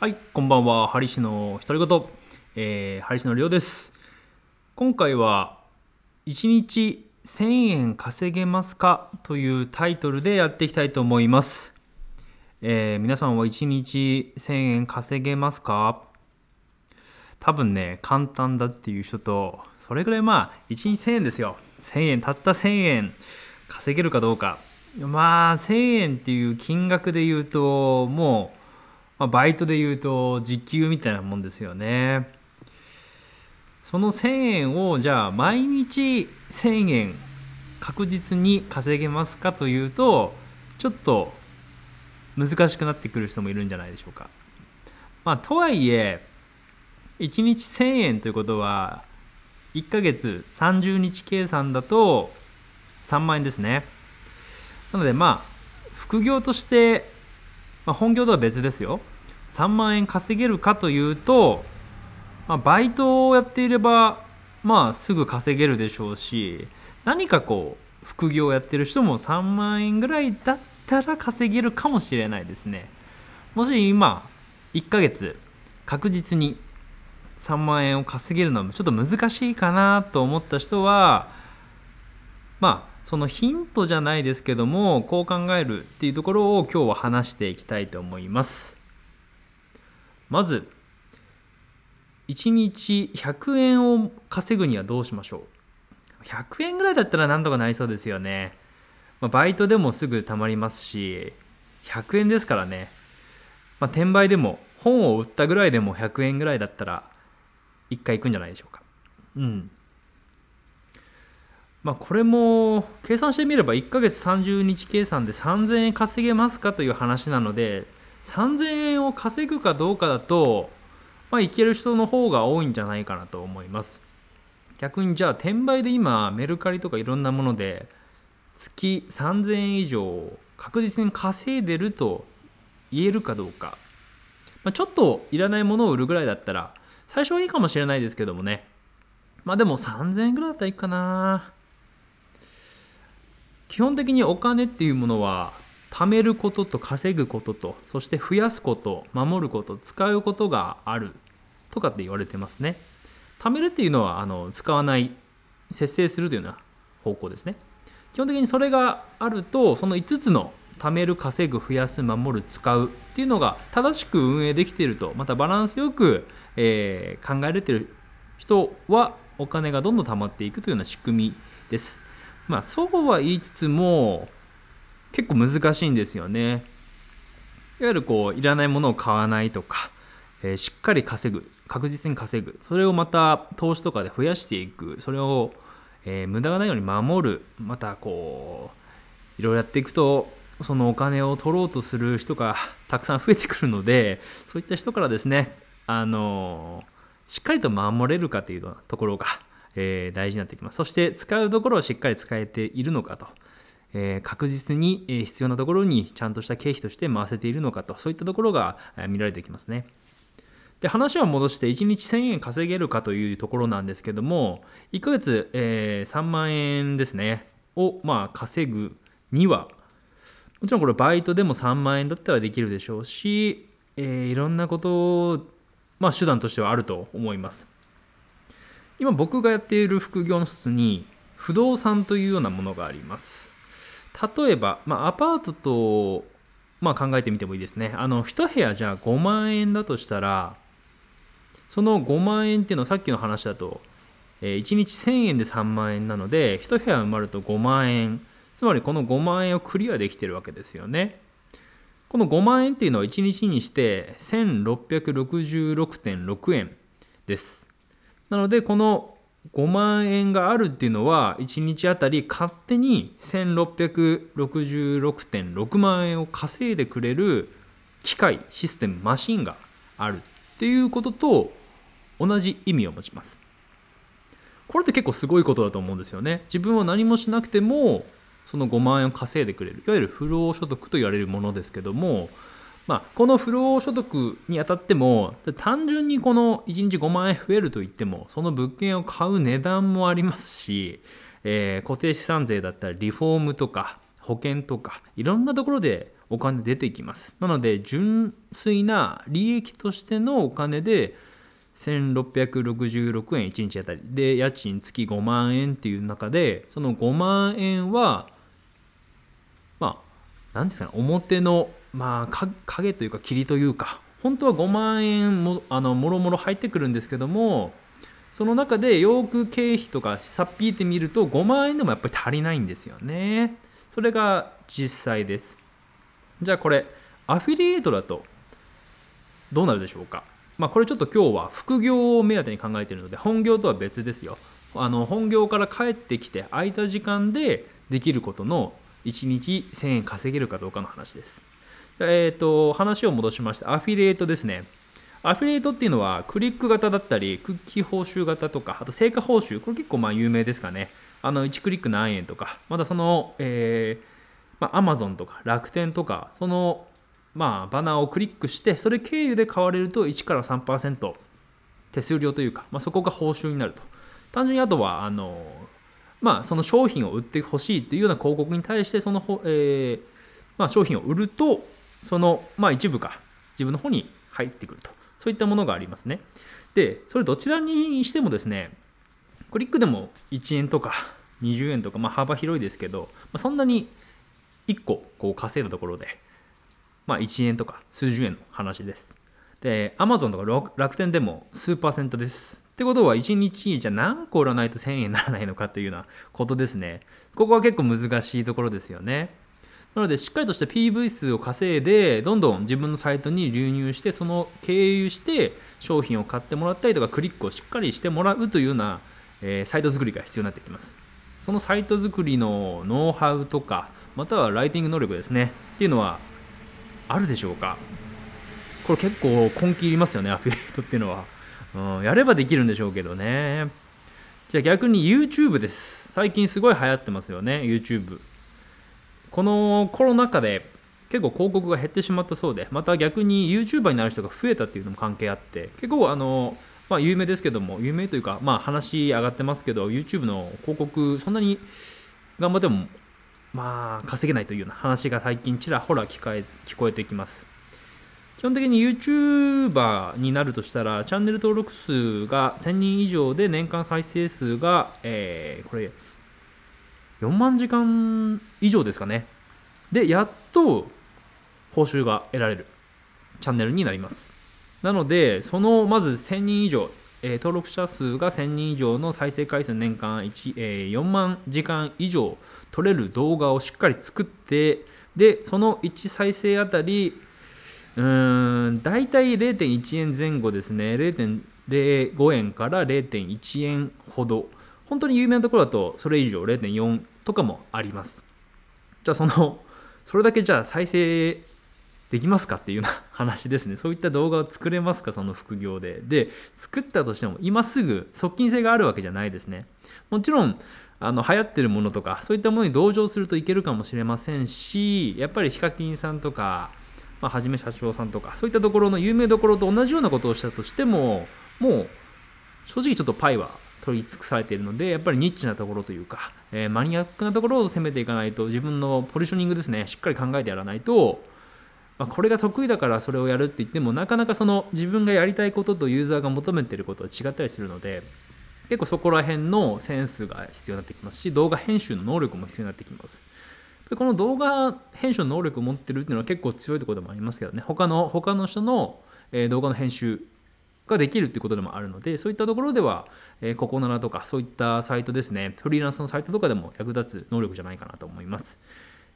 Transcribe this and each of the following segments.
はい、こんばんは。ハリシの独り言、えー、ハリシのりょうです。今回は1日1000円稼げますか？というタイトルでやっていきたいと思います。えー皆さんは1日1000円稼げますか？多分ね、簡単だっていう人と、それぐらいまあ、1日1000円ですよ。1000円、たった1000円稼げるかどうか。まあ、1000円っていう金額で言うと、もう、まあ、バイトで言うと時給みたいなもんですよね。その1000円をじゃあ毎日1000円確実に稼げますかというとちょっと難しくなってくる人もいるんじゃないでしょうか。まあとはいえ1日1000円ということは1ヶ月30日計算だと3万円ですね。なのでまあ副業として、まあ、本業とは別ですよ。3万円稼げるかというと、まあ、バイトをやっていればまあすぐ稼げるでしょうし何かこう副業をやってる人も3万円ぐらいだったら稼げるかもしれないですね。もし今1ヶ月確実に3万円を稼げるのはちょっと難しいかなと思った人はまあそのヒントじゃないですけどもこう考えるっていうところを今日は話していきたいと思います。まず1日100円を稼ぐにはどうしましょう？100円ぐらいだったらなんとかなりそうですよね、まあ、バイトでもすぐ貯まりますし100円ですからね、まあ、転売でも本を売ったぐらいでも100円ぐらいだったら1回行くんじゃないでしょうか。うん。まあこれも計算してみれば1ヶ月30日計算で3000円稼げますかという話なので3000円を稼ぐかどうかだとまあいける人の方が多いんじゃないかなと思います。逆にじゃあ転売で今メルカリとかいろんなもので月3000円以上確実に稼いでると言えるかどうか、まあ、ちょっといらないものを売るぐらいだったら最初はいいかもしれないですけどもね。まあでも3000円ぐらいだったらいいかな。基本的にお金っていうものは貯めることと稼ぐこととそして増やすこと守ること使うことがあるとかって言われてますね。貯めるっていうのはあの使わない節制するというような方向ですね。基本的にそれがあるとその5つの貯める稼ぐ増やす守る使うっていうのが正しく運営できているとまたバランスよく、えー考えられている人はお金がどんどん貯まっていくというような仕組みです。まあそうは言いつつも結構難しいんですよね。いわゆるこういらないものを買わないとか、えーしっかり稼ぐ確実に稼ぐ。それをまた投資とかで増やしていく。それを、えー無駄がないように守る。またこういろいろやっていくとそのお金を取ろうとする人がたくさん増えてくるのでそういった人からですねあのしっかりと守れるかというところが、えー大事になってきます。そして使うところをしっかり使えているのかと。えー確実に必要なところにちゃんとした経費として回せているのかとそういったところが見られてきますね。で話は戻して1日1000円稼げるかというところなんですけども1ヶ月、えー3万円ですねを、まあ、稼ぐにはもちろんこれバイトでも3万円だったらできるでしょうし、えーいろんなことを、まあ、手段としてはあると思います。今僕がやっている副業の一つに不動産というようなものがあります。例えば、まあ、アパートと、まあ、考えてみてもいいですね。あの一部屋じゃあ5万円だとしたらその5万円っていうのはさっきの話だと、えー1日1000円で3万円なので一部屋埋まると5万円つまりこの5万円をクリアできてるわけですよね。この5万円っていうのは1日にして1666.6円です。なのでこの5万円があるっていうのは1日あたり勝手に1666.6万円を稼いでくれる機械システムマシンがあるっていうことと同じ意味を持ちます。これって結構すごいことだと思うんですよね。自分は何もしなくてもその5万円を稼いでくれる。いわゆる不労所得と言われるものですけどもまあ、この不労所得にあたっても単純にこの1日5万円増えるといってもその物件を買う値段もありますし、えー固定資産税だったりリフォームとか保険とかいろんなところでお金出てきます。なので純粋な利益としてのお金で1666円1日あたり。で家賃月5万円っていう中でその5万円はまあ何ですかね表のまあ影というか霧というか本当は5万円もあのもろもろ入ってくるんですけどもその中でよく経費とかさっぴいてみると5万円でもやっぱり足りないんですよね。それが実際です。じゃあこれアフィリエイトだとどうなるでしょうか？まあこれちょっと今日は副業を目当てに考えているので本業とは別ですよ。あの本業から帰ってきて空いた時間でできることの1日1000円稼げるかどうかの話です。えっ、ー、と話を戻しましてアフィリエイトですね。アフィリエイトっていうのはクリック型だったりクッキー報酬型とかあと成果報酬。これ結構まあ有名ですかね。あの1クリック何円とか。またその、えーまあ、Amazon とか楽天とかそのまあバナーをクリックしてそれ経由で買われると1から3%手数料というか、まあ、そこが報酬になると。単純にあとはあのまあその商品を売ってほしいというような広告に対してその、えーまあ、商品を売るとその、まあ、一部が自分の方に入ってくるとそういったものがありますね。で、それどちらにしてもですね、クリックでも1円とか20円とか、まあ、幅広いですけど、まあ、そんなに1個こう稼いだところで、まあ、1円とか数十円の話です。で、Amazon とか楽天でも数パーセントです。ってことは1日じゃ何個売らないと1000円にならないのかというようなことですね。ここは結構難しいところですよね。なのでしっかりとした PV 数を稼いでどんどん自分のサイトに流入してその経由して商品を買ってもらったりとかクリックをしっかりしてもらうというような、え、サイト作りが必要になってきます。そのサイト作りのノウハウとかまたはライティング能力ですね。っていうのはあるでしょうか？これ結構根気いりますよね アフィリエイトっていうのは、うん、やればできるんでしょうけどね。じゃあ逆に YouTube です。最近すごい流行ってますよね YouTube このコロナ禍で結構広告が減ってしまったそうでまた逆に YouTuber になる人が増えたっていうのも関係あって結構あのまあ有名ですけども有名というかまあ話上がってますけど YouTube の広告そんなに頑張ってもまあ稼げないというような話が最近ちらほら聞え聞こえてきます。基本的に YouTuber になるとしたらチャンネル登録数が1000人以上で年間再生数が、えー、これ4万時間以上ですかね。でやっと報酬が得られる。チャンネルになります。なのでそのまず1000人以上、えー、登録者数が1000人以上の再生回数年間1、えー、4万時間以上撮れる動画をしっかり作ってでその1再生あたりうーん大体0.1円前後ですね。0.05円から0.1円ほど。本当に有名なところだとそれ以上0.4とかもあります。じゃあそのそれだけじゃあ再生できますかっていうような話ですね。そういった動画を作れますかその副業で。で作ったとしても今すぐ側近性があるわけじゃないですね。もちろんあの流行ってるものとかそういったものに同情するといけるかもしれませんしやっぱりヒカキンさんとか、まあ、はじめ社長さんとかそういったところの有名どころと同じようなことをしたとしてももう正直ちょっとパイは取り尽くされているのでやっぱりニッチなところというか、えー、マニアックなところを攻めていかないと自分のポジショニングですねしっかり考えてやらないと、まあ、これが得意だからそれをやるって言ってもなかなかその自分がやりたいこととユーザーが求めてることは違ったりするので結構そこら辺のセンスが必要になってきますし動画編集の能力も必要になってきます。でこの動画編集の能力を持ってるっていうのは結構強いところでもありますけどね他の他の人の動画の編集ができるっていうことでもあるのでそういったところでは、えー、ココナラとかそういったサイトですねフリーランスのサイトとかでも役立つ能力じゃないかなと思います。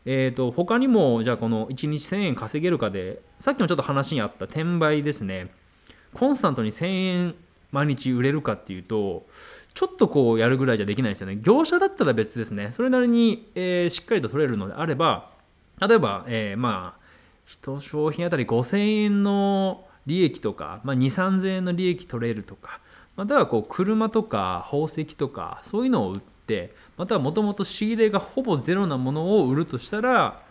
えーと、他にもじゃあこの1日1000円稼げるかでさっきもちょっと話にあった転売ですね。コンスタントに1000円毎日売れるかっていうとちょっとこうやるぐらいじゃできないですよね。業者だったら別ですね。それなりに、えー、しっかりと取れるのであれば例えば、えー、まあ1商品あたり5000円の利益とか、まあ、2 3 0 0 0円の利益取れるとかまたはこう車とか宝石とかそういうのを売ってまたはもともと仕入れがほぼゼロなものを売るとしたら、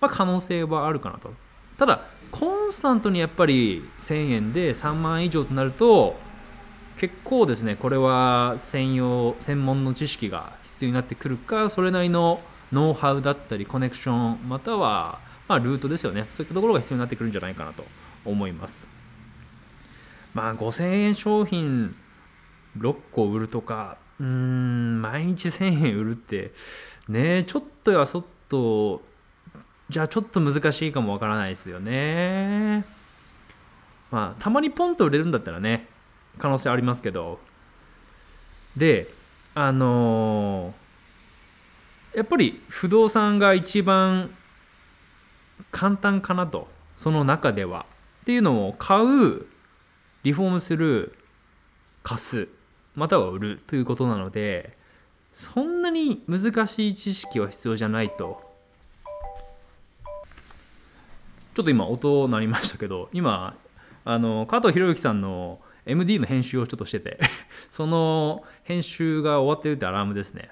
まあ、可能性はあるかなと。ただコンスタントにやっぱり1000円で3万以上となると結構ですねこれは専用専門の知識が必要になってくるかそれなりのノウハウだったりコネクションまたはま、ルートですよね。そういったところが必要になってくるんじゃないかなと思います。まあ5000円商品6個売るとかうん毎日1000円売るってねちょっとやそっとじゃあちょっと難しいかもわからないですよね。まあたまにポンと売れるんだったらね可能性ありますけど。であのー、やっぱり不動産が一番簡単かなと。その中では。っていうのを買うリフォームする貸すまたは売るということなのでそんなに難しい知識は必要じゃないと。ちょっと今音鳴りましたけど今あの加藤博之さんの MD の編集をちょっとしてて その編集が終わってるってアラームですね。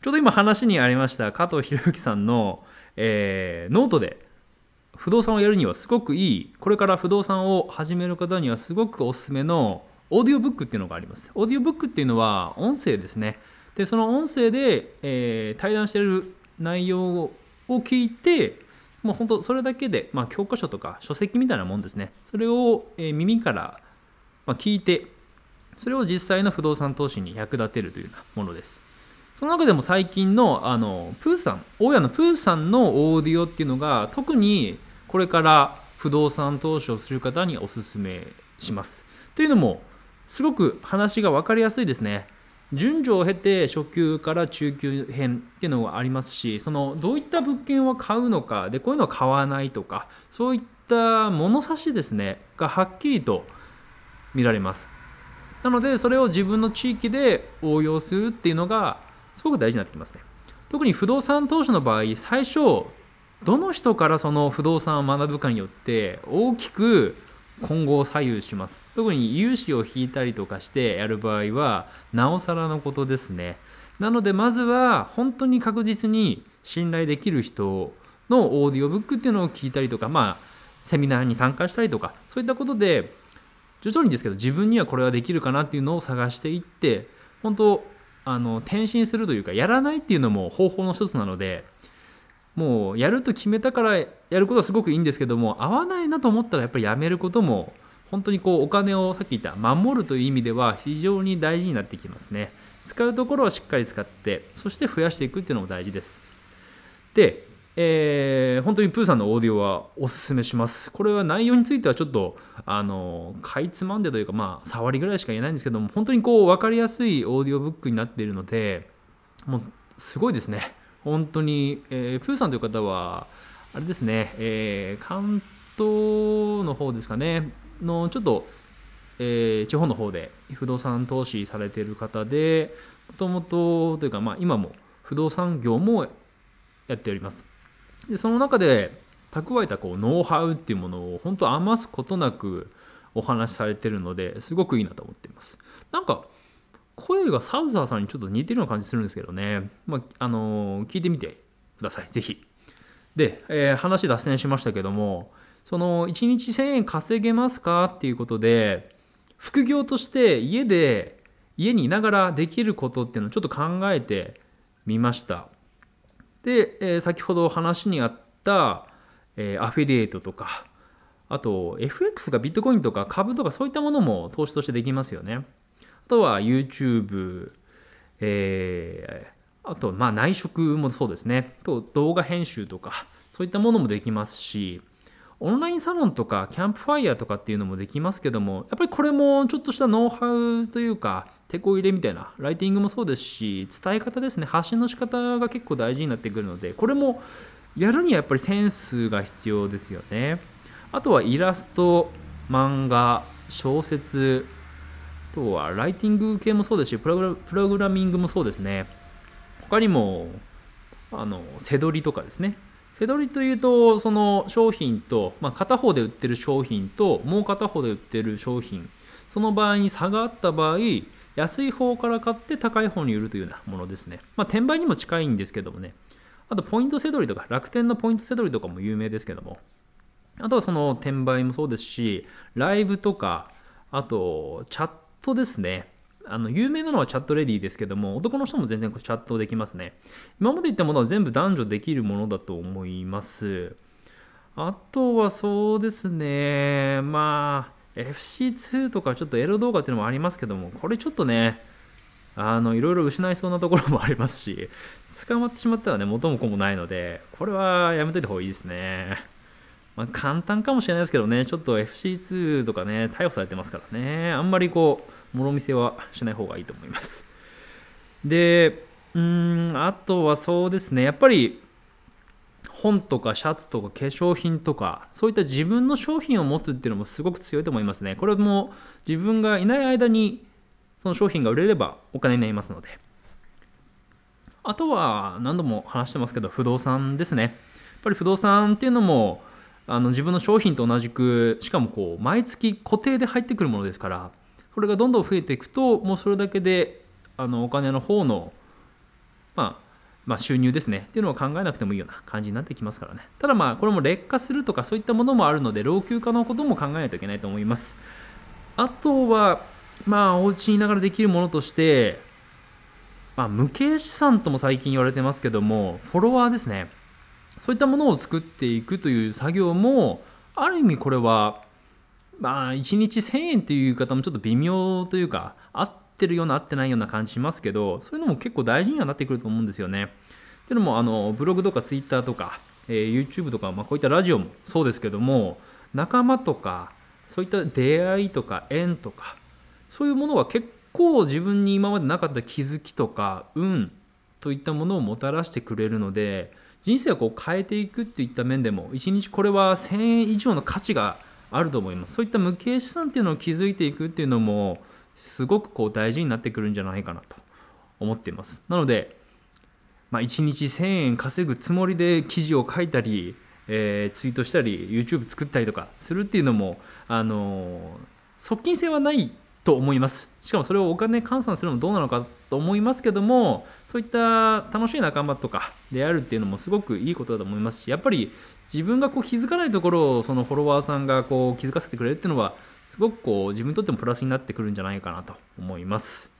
ちょうど今話にありました加藤博之さんの、えー、ノートで不動産をやるにはすごくいい。これから不動産を始める方にはすごくおすすめのオーディオブックっていうのがあります。オーディオブックっていうのは音声ですねでその音声で、えー、対談してる内容を聞いてもう本当それだけで、まあ、教科書とか書籍みたいなもんですね。それを、えー、耳からまあ、聞いてそれを実際の不動産投資に役立てるというようなものです。その中でも最近のあのプーさん大家のプーさんのオーディオっていうのが特にこれから不動産投資をする方におすすめします。というのもすごく話が分かりやすいですね。順序を経て初級から中級編っていうのがありますしそのどういった物件を買うのかでこういうのは買わないとかそういった物差しですねがはっきりと見られます。なのでそれを自分の地域で応用するっていうのがすごく大事になってきますね。特に不動産投資の場合最初どの人からその不動産を学ぶかによって大きく今後を左右します。特に融資を引いたりとかしてやる場合はなおさらのことですね。なのでまずは本当に確実に信頼できる人のオーディオブックっていうのを聞いたりとかまあセミナーに参加したりとかそういったことで徐々にですけど自分にはこれはできるかなっていうのを探していって本当あの転身するというかやらないっていうのも方法の一つなのでもうやると決めたからやることはすごくいいんですけども合わないなと思ったらやっぱりやめることも本当にこうお金をさっき言った守るという意味では非常に大事になってきますね。使うところはしっかり使ってそして増やしていくっていうのも大事です。でえー、本当にプーさんのオーディオはおすすめします。これは内容についてはちょっと、あの、かいつまんでというか、まあ、触りぐらいしか言えないんですけども、本当にこう、分かりやすいオーディオブックになっているので、もう、すごいですね。本当に、えー、プーさんという方は、あれですね、えー、関東の方ですかね、の、ちょっと、えー、地方の方で不動産投資されている方で、もともとというか、まあ、今も不動産業もやっております。でその中で蓄えたこうノウハウっていうものを本当余すことなくお話しされてるのですごくいいなと思っています。なんか声がサウザーさんにちょっと似てるような感じするんですけどね、まあ、あの、聞いてみてください。ぜひ。で、えー、話脱線しましたけどもその1日1000円稼げますかっていうことで副業として家で家にいながらできることっていうのをちょっと考えてみました。で、えー、先ほど話にあった、えー、アフィリエイトとかあと FX がビットコインとか株とかそういったものも投資としてできますよね。あとは YouTube、えー、あとまあ内職もそうですね。と動画編集とかそういったものもできますしオンラインサロンとかキャンプファイヤーとかっていうのもできますけどもやっぱりこれもちょっとしたノウハウというか手こ入れみたいなライティングもそうですし伝え方ですね。発信の仕方が結構大事になってくるのでこれもやるにはやっぱりセンスが必要ですよね。あとはイラスト漫画小説あとはライティング系もそうですしプログラミングもそうですね。他にもあの背取りとかですね。背取りというとその商品と、まあ、片方で売ってる商品ともう片方で売ってる商品その場合に差があった場合安い方から買って高い方に売るというようなものですね。まあ、転売にも近いんですけどもね。あと、ポイント背取りとか、楽天のポイント背取りとかも有名ですけども。あとはその転売もそうですし、ライブとか、あと、チャットですね。あの有名なのはチャットレディですけども、男の人も全然チャットできますね。今まで言ったものは全部男女できるものだと思います。あとはそうですね、まあ、FC2 とかちょっとエロ動画っていうのもありますけども、これちょっとね、あの、いろいろ失いそうなところもありますし、捕まってしまったらね、元も子もないので、これはやめといた方がいいですね。まあ、簡単かもしれないですけどね、ちょっと FC2 とかね、逮捕されてますからね、あんまりこう、もろ見せはしない方がいいと思います。で、うん、あとはそうですね、やっぱり、本とかシャツとか化粧品とかそういった自分の商品を持つっていうのもすごく強いと思いますね。これも自分がいない間にその商品が売れればお金になりますので。あとは何度も話してますけど不動産ですね。やっぱり不動産っていうのもあの自分の商品と同じくしかもこう毎月固定で入ってくるものですからこれがどんどん増えていくともうそれだけであのお金の方のまあまあ、収入ですね。っていうのを考えなくてもいいような感じになってきますからね。ただまあこれも劣化するとかそういったものもあるので老朽化のことも考えないといけないと思います。あとはまあお家にいながらできるものとしてまあ、無形資産とも最近言われてますけどもフォロワーですね。そういったものを作っていくという作業もある意味これはまあ1日1000円っていう言い方もちょっと微妙というか合ってるような合ってないような感じしますけどそういうのも結構大事にはなってくると思うんですよね。っていうのもあのブログとかツイッターとか、えー、YouTube とか、まあ、こういったラジオもそうですけども仲間とかそういった出会いとか縁とかそういうものは結構自分に今までなかった気づきとか運といったものをもたらしてくれるので人生をこう変えていくっていった面でも一日これは1000円以上の価値があると思います。そういった無形資産っていうのを築いていくっていうのもすごくこう大事になってくるんじゃないかなと思っています。なので、まあ、1日1000円稼ぐつもりで記事を書いたり、えー、ツイートしたり YouTube 作ったりとかするっていうのもあの側近性はないと思いますしかもそれをお金換算するのもどうなのかと思いますけどもそういった楽しい仲間とか出会えるっていうのもすごくいいことだと思いますしやっぱり自分がこう気づかないところをそのフォロワーさんがこう気づかせてくれるっていうのはすごくこう自分にとってもプラスになってくるんじゃないかなと思います。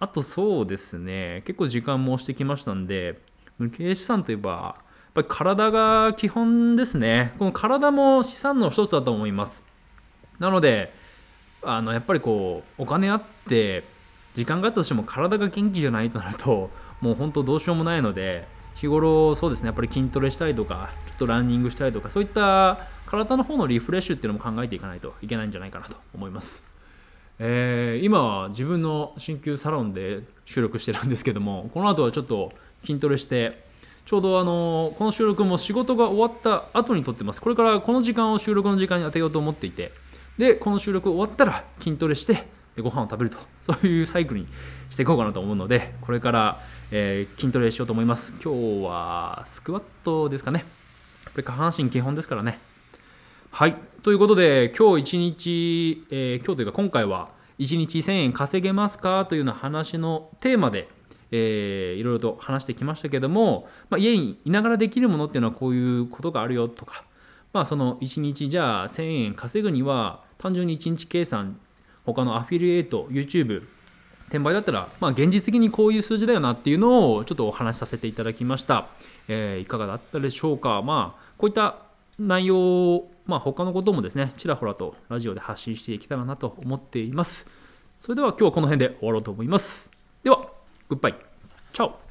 あとそうですね、結構時間も押してきましたんで、無形資産といえば、やっぱり体が基本ですね。この体も資産の一つだと思います。なので、あのやっぱりこう、お金あって、時間があったとしても体が元気じゃないとなると、もう本当どうしようもないので、日頃そうですねやっぱり筋トレしたりとかちょっとランニングしたりとかそういった体の方のリフレッシュっていうのも考えていかないといけないんじゃないかなと思います、えー、今は自分の鍼灸サロンで収録してるんですけどもこの後はちょっと筋トレしてちょうどあのこの収録も仕事が終わった後に撮ってます。これからこの時間を収録の時間に当てようと思っていてでこの収録終わったら筋トレしてご飯を食べるとそういうサイクルにしていこうかなと思うのでこれからえー、筋トレしようと思います。今日はスクワットですかね。やっぱり下半身基本ですからね。はい。ということで、今日一日、えー、今日というか今回は1日1000円稼げますかというような話のテーマで、えー、いろいろと話してきましたけども、まあ、家にいながらできるものっていうのはこういうことがあるよとか、まあ、その1日じゃあ1000円稼ぐには単純に1日計算他のアフィリエイト YouTube 転売だったら、まあ、現実的にこういう数字だよなっていうのをちょっとお話しさせていただきました。えー、いかがだったでしょうか。まあ、こういった内容、まあ、他のこともですね、ちらほらとラジオで発信していけたらなと思っています。それでは今日はこの辺で終わろうと思います。では、グッバイ。チャオ